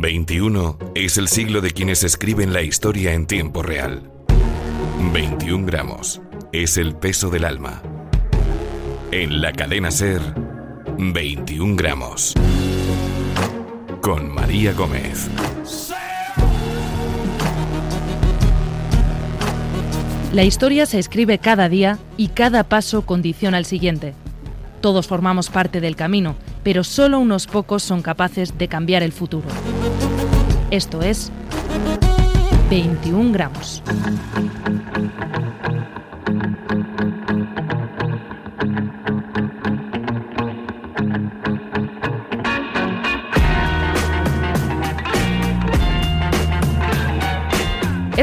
21 es el siglo de quienes escriben la historia en tiempo real. 21 gramos es el peso del alma. En la cadena Ser, 21 gramos. Con María Gómez. La historia se escribe cada día y cada paso condiciona al siguiente. Todos formamos parte del camino, pero solo unos pocos son capaces de cambiar el futuro. Esto es 21 gramos.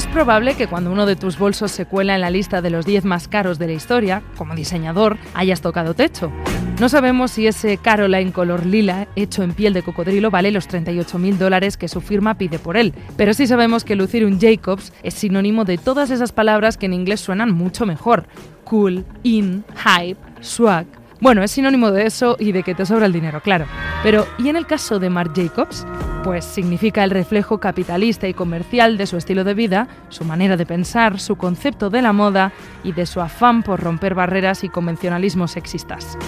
Es probable que cuando uno de tus bolsos se cuela en la lista de los 10 más caros de la historia, como diseñador, hayas tocado techo. No sabemos si ese Caroline color lila, hecho en piel de cocodrilo, vale los 38 mil dólares que su firma pide por él, pero sí sabemos que lucir un Jacobs es sinónimo de todas esas palabras que en inglés suenan mucho mejor. Cool, in, hype, swag, bueno, es sinónimo de eso y de que te sobra el dinero, claro. Pero, ¿y en el caso de Marc Jacobs? Pues significa el reflejo capitalista y comercial de su estilo de vida, su manera de pensar, su concepto de la moda y de su afán por romper barreras y convencionalismos sexistas.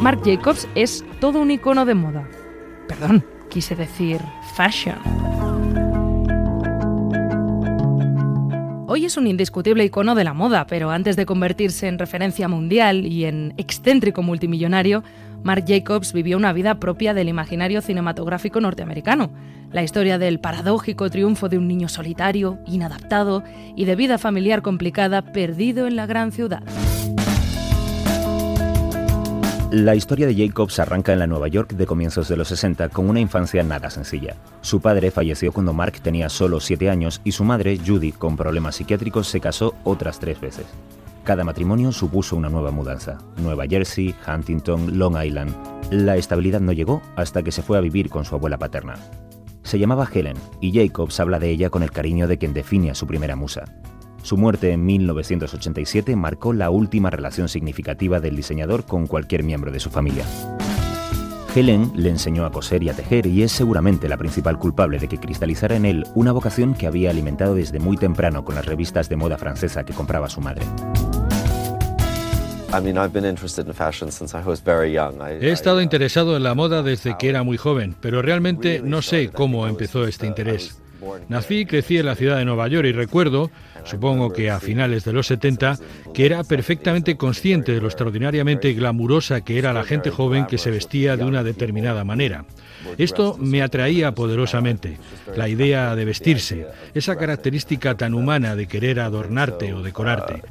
Marc Jacobs es todo un icono de moda. Perdón, quise decir fashion. Hoy es un indiscutible icono de la moda, pero antes de convertirse en referencia mundial y en excéntrico multimillonario, Marc Jacobs vivió una vida propia del imaginario cinematográfico norteamericano. La historia del paradójico triunfo de un niño solitario, inadaptado y de vida familiar complicada perdido en la gran ciudad. La historia de Jacobs arranca en la Nueva York de comienzos de los 60 con una infancia nada sencilla. Su padre falleció cuando Mark tenía solo 7 años y su madre, Judy, con problemas psiquiátricos, se casó otras tres veces. Cada matrimonio supuso una nueva mudanza. Nueva Jersey, Huntington, Long Island. La estabilidad no llegó hasta que se fue a vivir con su abuela paterna. Se llamaba Helen y Jacobs habla de ella con el cariño de quien define a su primera musa. Su muerte en 1987 marcó la última relación significativa del diseñador con cualquier miembro de su familia. Helen le enseñó a coser y a tejer y es seguramente la principal culpable de que cristalizara en él una vocación que había alimentado desde muy temprano con las revistas de moda francesa que compraba su madre. He estado interesado en la moda desde que era muy joven, pero realmente no sé cómo empezó este interés. Nací y crecí en la ciudad de Nueva York y recuerdo supongo que a finales de los 70, que era perfectamente consciente de lo extraordinariamente glamurosa que era la gente joven que se vestía de una determinada manera. Esto me atraía poderosamente, la idea de vestirse, esa característica tan humana de querer adornarte o decorarte.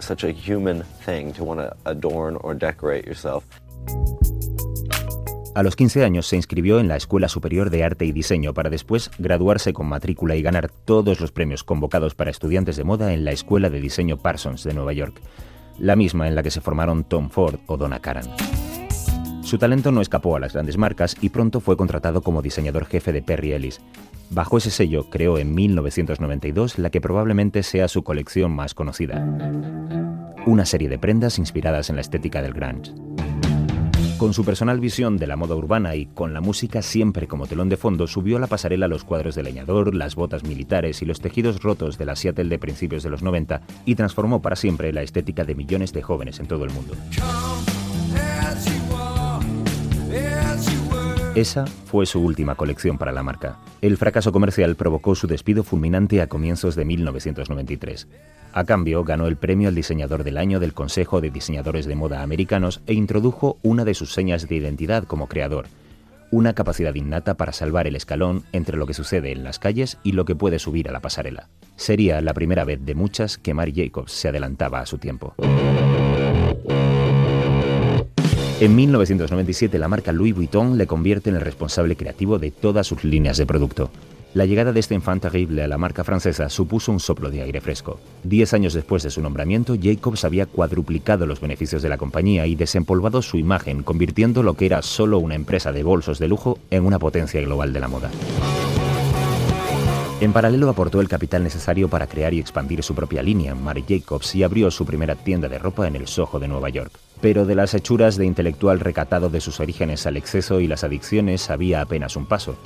A los 15 años se inscribió en la Escuela Superior de Arte y Diseño para después graduarse con matrícula y ganar todos los premios convocados para estudiantes de moda en la Escuela de Diseño Parsons de Nueva York, la misma en la que se formaron Tom Ford o Donna Karan. Su talento no escapó a las grandes marcas y pronto fue contratado como diseñador jefe de Perry Ellis. Bajo ese sello creó en 1992 la que probablemente sea su colección más conocida. Una serie de prendas inspiradas en la estética del grunge. Con su personal visión de la moda urbana y con la música siempre como telón de fondo, subió a la pasarela los cuadros de leñador, las botas militares y los tejidos rotos de la Seattle de principios de los 90 y transformó para siempre la estética de millones de jóvenes en todo el mundo. Esa fue su última colección para la marca. El fracaso comercial provocó su despido fulminante a comienzos de 1993. A cambio, ganó el premio al diseñador del año del Consejo de Diseñadores de Moda Americanos e introdujo una de sus señas de identidad como creador, una capacidad innata para salvar el escalón entre lo que sucede en las calles y lo que puede subir a la pasarela. Sería la primera vez de muchas que Mary Jacobs se adelantaba a su tiempo. En 1997 la marca Louis Vuitton le convierte en el responsable creativo de todas sus líneas de producto. La llegada de este enfant terrible a la marca francesa supuso un soplo de aire fresco. Diez años después de su nombramiento, Jacobs había cuadruplicado los beneficios de la compañía y desempolvado su imagen, convirtiendo lo que era solo una empresa de bolsos de lujo en una potencia global de la moda. En paralelo aportó el capital necesario para crear y expandir su propia línea, Marc Jacobs, y abrió su primera tienda de ropa en el Soho de Nueva York. Pero de las hechuras de intelectual recatado de sus orígenes al exceso y las adicciones había apenas un paso.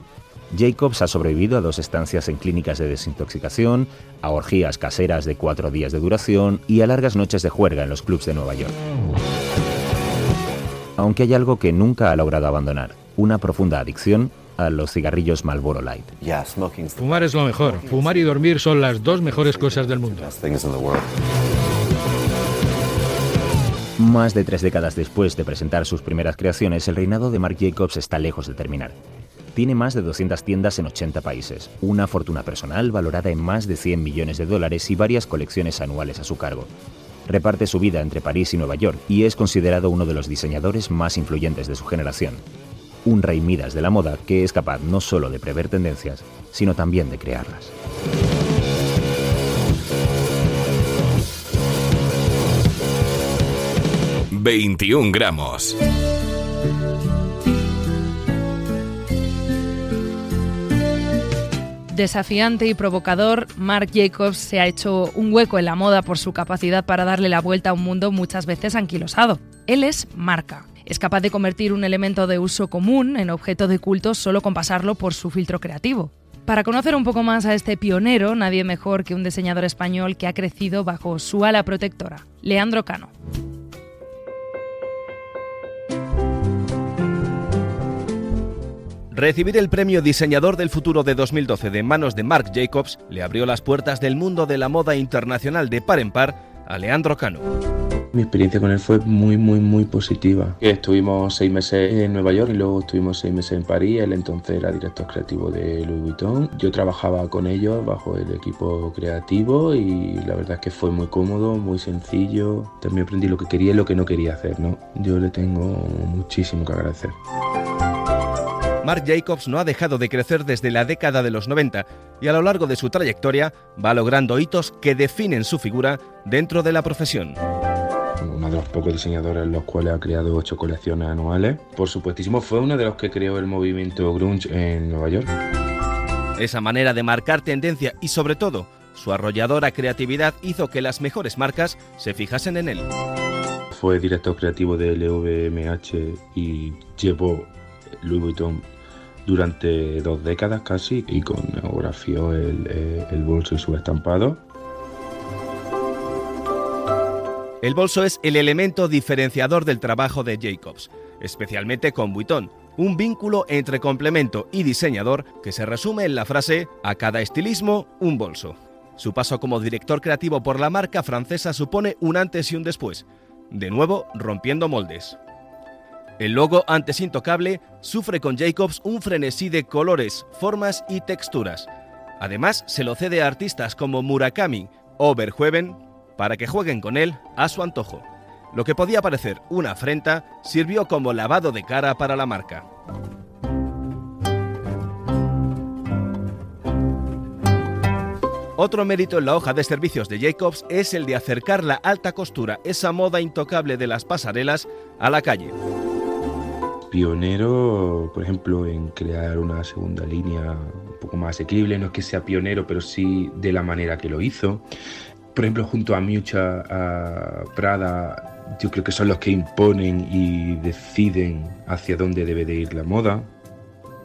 Jacobs ha sobrevivido a dos estancias en clínicas de desintoxicación, a orgías caseras de cuatro días de duración y a largas noches de juerga en los clubs de Nueva York. Aunque hay algo que nunca ha logrado abandonar, una profunda adicción a los cigarrillos Marlboro Light. Fumar es lo mejor. Fumar y dormir son las dos mejores cosas del mundo. Más de tres décadas después de presentar sus primeras creaciones, el reinado de Marc Jacobs está lejos de terminar. Tiene más de 200 tiendas en 80 países, una fortuna personal valorada en más de 100 millones de dólares y varias colecciones anuales a su cargo. Reparte su vida entre París y Nueva York y es considerado uno de los diseñadores más influyentes de su generación un rey Midas de la moda que es capaz no solo de prever tendencias, sino también de crearlas. ...21 gramos. Desafiante y provocador, Marc Jacobs se ha hecho un hueco en la moda por su capacidad para darle la vuelta a un mundo muchas veces anquilosado. Él es marca, es capaz de convertir un elemento de uso común en objeto de culto solo con pasarlo por su filtro creativo. Para conocer un poco más a este pionero, nadie mejor que un diseñador español que ha crecido bajo su ala protectora, Leandro Cano. Recibir el premio Diseñador del Futuro de 2012 de manos de Marc Jacobs le abrió las puertas del mundo de la moda internacional de par en par a Leandro Cano. Mi experiencia con él fue muy, muy, muy positiva. Estuvimos seis meses en Nueva York y luego estuvimos seis meses en París. Él entonces era director creativo de Louis Vuitton. Yo trabajaba con ellos bajo el equipo creativo y la verdad es que fue muy cómodo, muy sencillo. También aprendí lo que quería y lo que no quería hacer, ¿no? Yo le tengo muchísimo que agradecer. Marc Jacobs no ha dejado de crecer desde la década de los 90 y a lo largo de su trayectoria va logrando hitos que definen su figura dentro de la profesión uno de los pocos diseñadores en los cuales ha creado ocho colecciones anuales. Por supuestísimo, fue uno de los que creó el movimiento grunge en Nueva York. Esa manera de marcar tendencia y sobre todo su arrolladora creatividad hizo que las mejores marcas se fijasen en él. Fue director creativo de LVMH y llevó Louis Vuitton durante dos décadas casi y coreografió el, eh, el bolso y su estampado El bolso es el elemento diferenciador del trabajo de Jacobs, especialmente con Vuitton, un vínculo entre complemento y diseñador que se resume en la frase a cada estilismo un bolso. Su paso como director creativo por la marca francesa supone un antes y un después, de nuevo rompiendo moldes. El logo antes intocable sufre con Jacobs un frenesí de colores, formas y texturas. Además, se lo cede a artistas como Murakami o Verhoeven para que jueguen con él a su antojo. Lo que podía parecer una afrenta sirvió como lavado de cara para la marca. Otro mérito en la hoja de servicios de Jacobs es el de acercar la alta costura, esa moda intocable de las pasarelas, a la calle. Pionero, por ejemplo, en crear una segunda línea un poco más asequible, no es que sea pionero, pero sí de la manera que lo hizo por ejemplo, junto a Miucha, a Prada, yo creo que son los que imponen y deciden hacia dónde debe de ir la moda.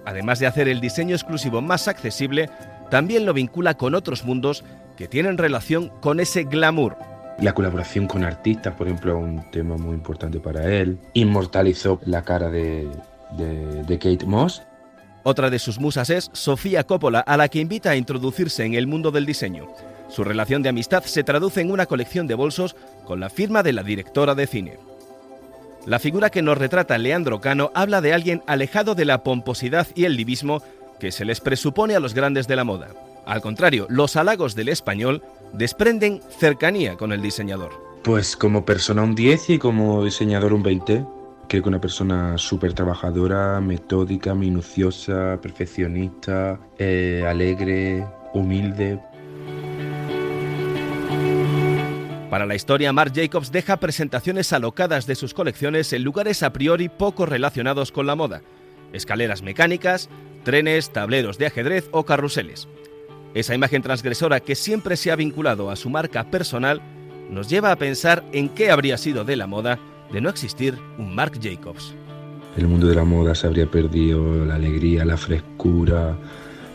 Además de hacer el diseño exclusivo más accesible, también lo vincula con otros mundos que tienen relación con ese glamour. La colaboración con artistas, por ejemplo, es un tema muy importante para él. Inmortalizó la cara de, de, de Kate Moss. Otra de sus musas es Sofía Coppola, a la que invita a introducirse en el mundo del diseño. Su relación de amistad se traduce en una colección de bolsos con la firma de la directora de cine. La figura que nos retrata Leandro Cano habla de alguien alejado de la pomposidad y el divismo que se les presupone a los grandes de la moda. Al contrario, los halagos del español desprenden cercanía con el diseñador. Pues como persona un 10 y como diseñador un 20. Creo que una persona súper trabajadora, metódica, minuciosa, perfeccionista, eh, alegre, humilde. Para la historia, Marc Jacobs deja presentaciones alocadas de sus colecciones en lugares a priori poco relacionados con la moda. Escaleras mecánicas, trenes, tableros de ajedrez o carruseles. Esa imagen transgresora que siempre se ha vinculado a su marca personal nos lleva a pensar en qué habría sido de la moda de no existir un Marc Jacobs. El mundo de la moda se habría perdido la alegría, la frescura,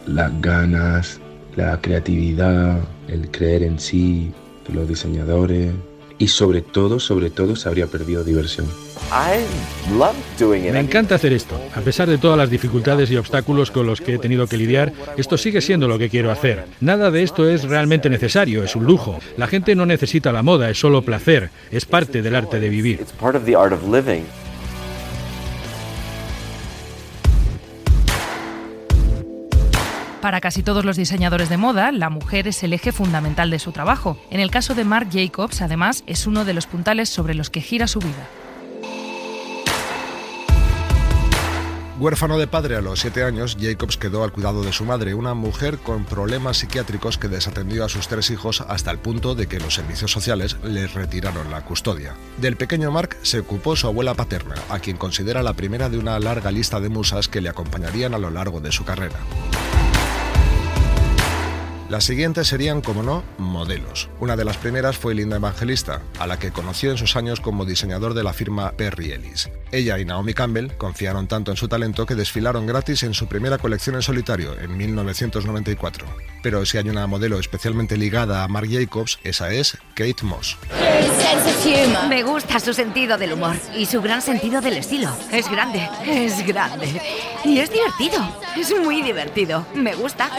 las ganas, la creatividad, el creer en sí, los diseñadores y sobre todo, sobre todo se habría perdido diversión. Me encanta hacer esto. A pesar de todas las dificultades y obstáculos con los que he tenido que lidiar, esto sigue siendo lo que quiero hacer. Nada de esto es realmente necesario, es un lujo. La gente no necesita la moda, es solo placer, es parte del arte de vivir. Para casi todos los diseñadores de moda, la mujer es el eje fundamental de su trabajo. En el caso de Marc Jacobs, además, es uno de los puntales sobre los que gira su vida. Huérfano de padre a los siete años, Jacobs quedó al cuidado de su madre, una mujer con problemas psiquiátricos que desatendió a sus tres hijos hasta el punto de que los servicios sociales le retiraron la custodia. Del pequeño Mark se ocupó su abuela paterna, a quien considera la primera de una larga lista de musas que le acompañarían a lo largo de su carrera. Las siguientes serían, como no, modelos. Una de las primeras fue Linda Evangelista, a la que conoció en sus años como diseñador de la firma Perry Ellis. Ella y Naomi Campbell confiaron tanto en su talento que desfilaron gratis en su primera colección en solitario, en 1994. Pero si hay una modelo especialmente ligada a Marc Jacobs, esa es Kate Moss. Me gusta su sentido del humor y su gran sentido del estilo. Es grande, es grande. Y es divertido, es muy divertido. Me gusta.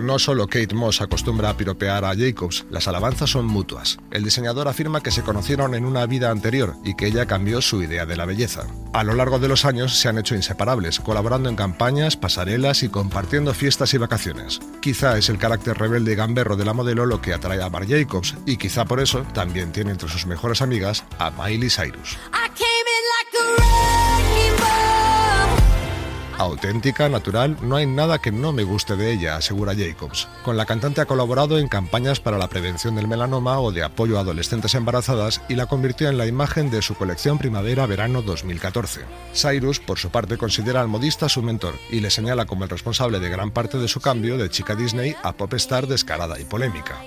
No solo Kate Moss acostumbra a piropear a Jacobs, las alabanzas son mutuas. El diseñador afirma que se conocieron en una vida anterior y que ella cambió su idea de la belleza. A lo largo de los años se han hecho inseparables, colaborando en campañas, pasarelas y compartiendo fiestas y vacaciones. Quizá es el carácter rebelde y gamberro de la modelo lo que atrae a Bar Jacobs, y quizá por eso también tiene entre sus mejores amigas a Miley Cyrus. Auténtica, natural, no hay nada que no me guste de ella, asegura Jacobs. Con la cantante ha colaborado en campañas para la prevención del melanoma o de apoyo a adolescentes embarazadas y la convirtió en la imagen de su colección Primavera-Verano 2014. Cyrus, por su parte, considera al modista su mentor y le señala como el responsable de gran parte de su cambio de chica Disney a pop star descarada y polémica.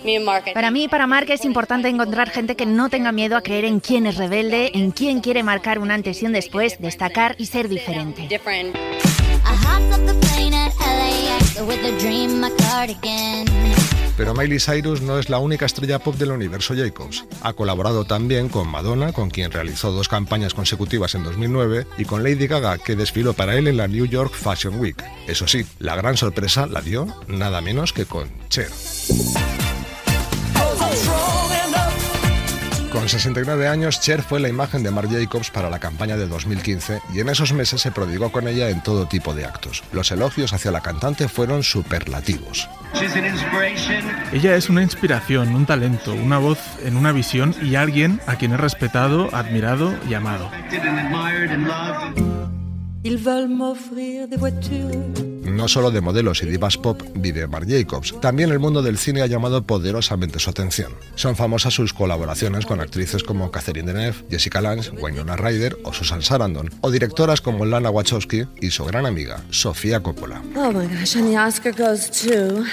Para mí y para Mark es importante encontrar gente que no tenga miedo a creer en quién es rebelde, en quién quiere marcar un antes y un después, destacar y ser diferente. Pero Miley Cyrus no es la única estrella pop del universo Jacobs. Ha colaborado también con Madonna, con quien realizó dos campañas consecutivas en 2009, y con Lady Gaga, que desfiló para él en la New York Fashion Week. Eso sí, la gran sorpresa la dio nada menos que con Cher. Con 69 años, Cher fue la imagen de Marc Jacobs para la campaña de 2015 y en esos meses se prodigó con ella en todo tipo de actos. Los elogios hacia la cantante fueron superlativos. Ella es una inspiración, un talento, una voz en una visión y alguien a quien he respetado, admirado y amado. No solo de modelos y divas pop vive Marc Jacobs, también el mundo del cine ha llamado poderosamente su atención. Son famosas sus colaboraciones con actrices como Catherine Deneuve, Jessica Lange, Winona Ryder o Susan Sarandon, o directoras como Lana Wachowski y su gran amiga, Sofía Coppola. Oh my gosh, and the Oscar goes to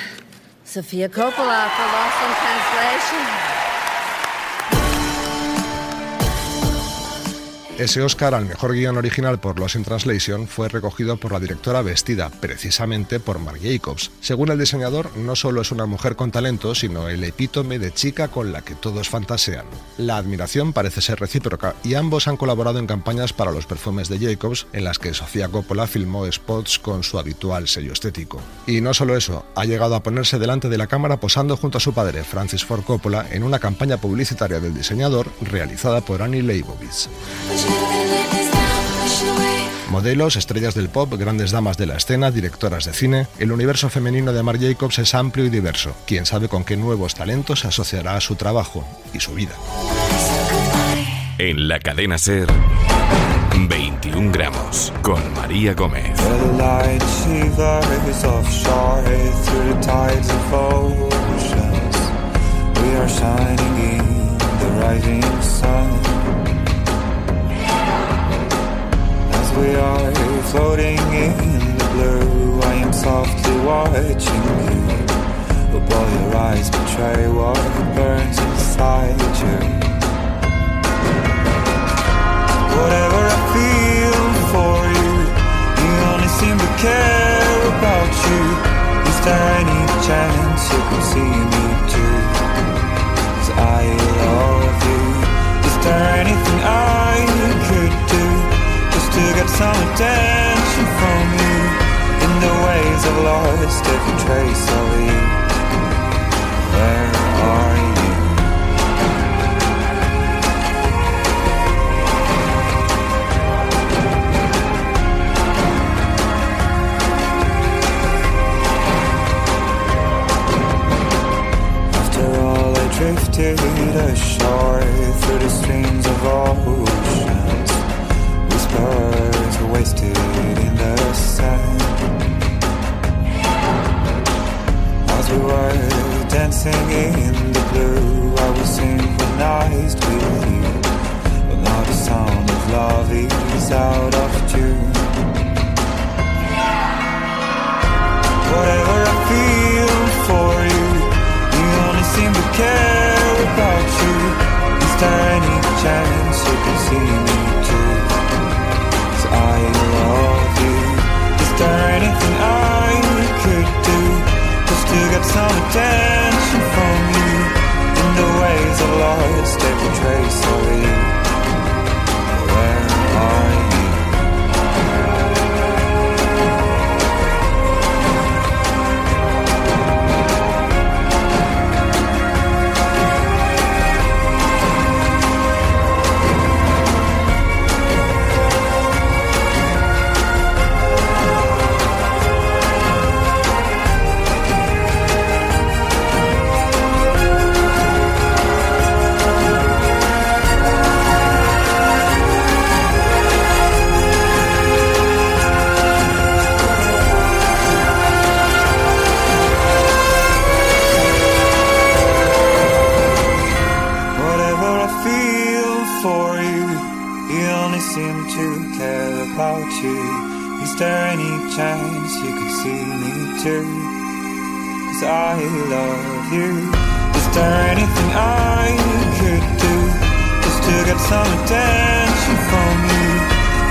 Sofía Coppola for Lost in Translation. Ese Oscar al mejor guion original por Lost in Translation fue recogido por la directora vestida precisamente por Marc Jacobs. Según el diseñador, no solo es una mujer con talento, sino el epítome de chica con la que todos fantasean. La admiración parece ser recíproca y ambos han colaborado en campañas para los perfumes de Jacobs, en las que Sofía Coppola filmó spots con su habitual sello estético. Y no solo eso, ha llegado a ponerse delante de la cámara posando junto a su padre, Francis Ford Coppola, en una campaña publicitaria del diseñador realizada por Annie Leibovitz. Modelos, estrellas del pop, grandes damas de la escena, directoras de cine, el universo femenino de Marc Jacobs es amplio y diverso. Quién sabe con qué nuevos talentos se asociará a su trabajo y su vida. En la cadena Ser, 21 gramos, con María Gómez. We are floating in the blue, I am softly watching you. But boy, your eyes betray what burns lost every trace of you. Where are you? After all, I drifted ashore through the streams Any chance you can see me too? 'Cause I love you. Is there anything I could do just to get some attention from you? In the ways I've lost every trace of you. You only seem to care about you. Is there any chance you could see me too? Cause I love you. Is there anything I could do just to get some attention from you?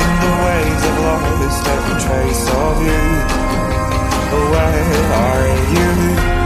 In the ways I've lost every trace of you. But where are you?